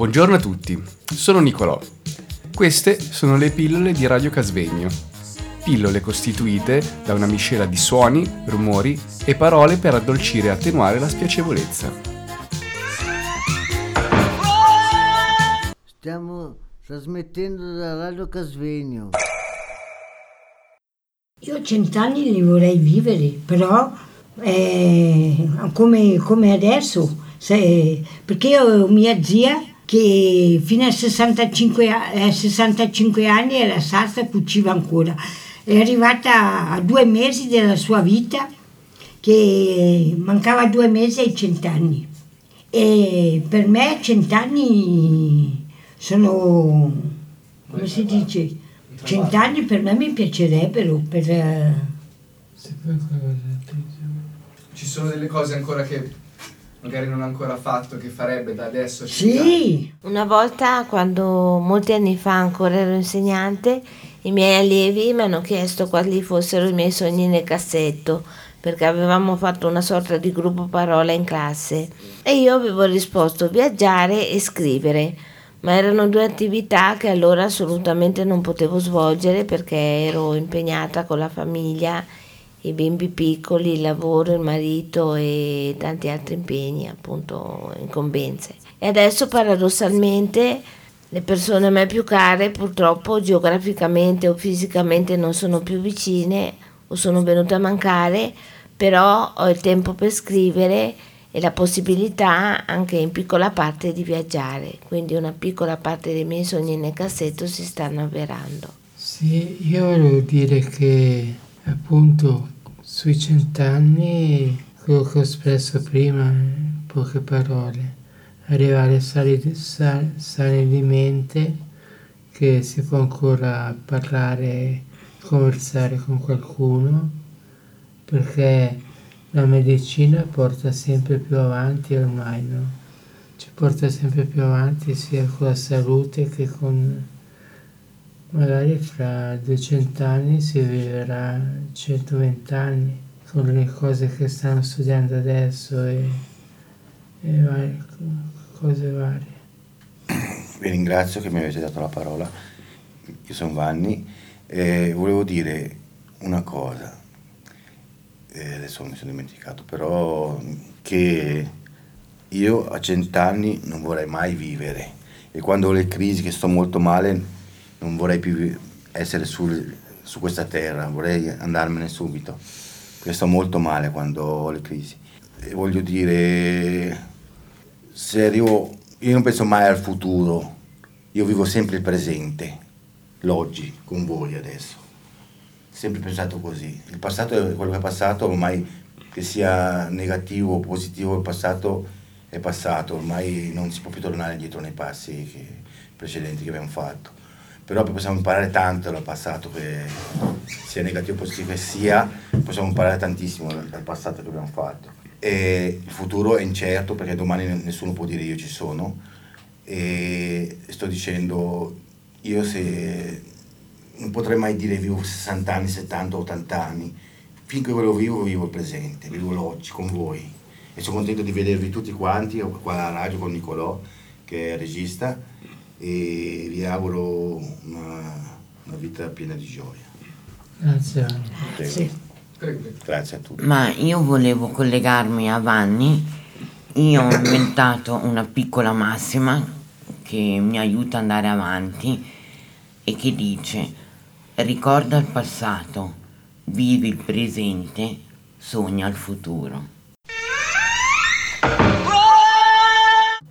Buongiorno a tutti, sono Nicolò. Queste sono le pillole di Radio Casvegno. Pillole costituite da una miscela di suoni, rumori e parole per addolcire e attenuare la spiacevolezza. Stiamo trasmettendo da Radio Casvegno. Io cent'anni li vorrei vivere, però eh, come, come adesso, se, perché io ho mia zia che fino a 65, a 65 anni era sarta e cuciva ancora. È arrivata a due mesi della sua vita, che mancava due mesi ai cent'anni. E per me cent'anni sono, come si dice, cent'anni per me mi piacerebbero per... eh, Ci sono delle cose ancora che magari non ha ancora fatto, che farebbe da adesso Sì, Una volta, quando molti anni fa ancora ero insegnante, i miei allievi mi hanno chiesto quali fossero i miei sogni nel cassetto, perché avevamo fatto una sorta di gruppo parola in classe. E io avevo risposto viaggiare e scrivere, ma erano due attività che allora assolutamente non potevo svolgere perché ero impegnata con la famiglia, i bimbi piccoli, il lavoro, il marito e tanti altri impegni, appunto incombenze. E adesso paradossalmente le persone a me più care purtroppo geograficamente o fisicamente non sono più vicine o sono venute a mancare, però ho il tempo per scrivere e la possibilità anche in piccola parte di viaggiare, quindi una piccola parte dei miei sogni nel cassetto si stanno avverando. Sì, io volevo dire che appunto sui cent'anni, quello che ho espresso prima, in poche parole, arrivare sani, sa- sani di mente, che si può ancora parlare, conversare con qualcuno, perché la medicina porta sempre più avanti ormai, no? Ci porta sempre più avanti sia con la salute che con Magari fra 200 anni si vivrà 120 anni con le cose che stanno studiando adesso e, e varie co- cose varie. Vi ringrazio che mi avete dato la parola. Io sono Vanni e volevo dire una cosa. Eh, adesso mi sono dimenticato, però che io a cent'anni non vorrei mai vivere e quando ho le crisi che sto molto male non vorrei più essere sul- su questa terra, vorrei andarmene subito, perché sto molto male quando ho le crisi. E voglio dire, se arrivo, io non penso mai al futuro, io vivo sempre il presente, l'oggi, con voi adesso. Sempre pensato così. Il passato è quello che è passato, ormai che sia negativo o positivo, il passato è passato, ormai non si può più tornare indietro nei passi che- precedenti che abbiamo fatto. Però possiamo imparare tanto dal passato, che sia negativo o positivo che sia, possiamo imparare tantissimo dal, passato che abbiamo fatto. E il futuro è incerto perché domani ne- nessuno può dire io ci sono. E sto dicendo, io se non potrei mai dire vivo 60 anni, 70, 80 anni. Finché quello vivo, vivo il presente, vivo l'oggi con voi. E sono contento di vedervi tutti quanti, qua alla radio con Nicolò, che è regista, e vi auguro una, una vita piena di gioia. Grazie. Prego. Grazie a tutti. Ma io volevo collegarmi a Vanni. Io ho inventato una piccola massima che mi aiuta ad andare avanti e che dice ricorda il passato, vivi il presente, sogna il futuro.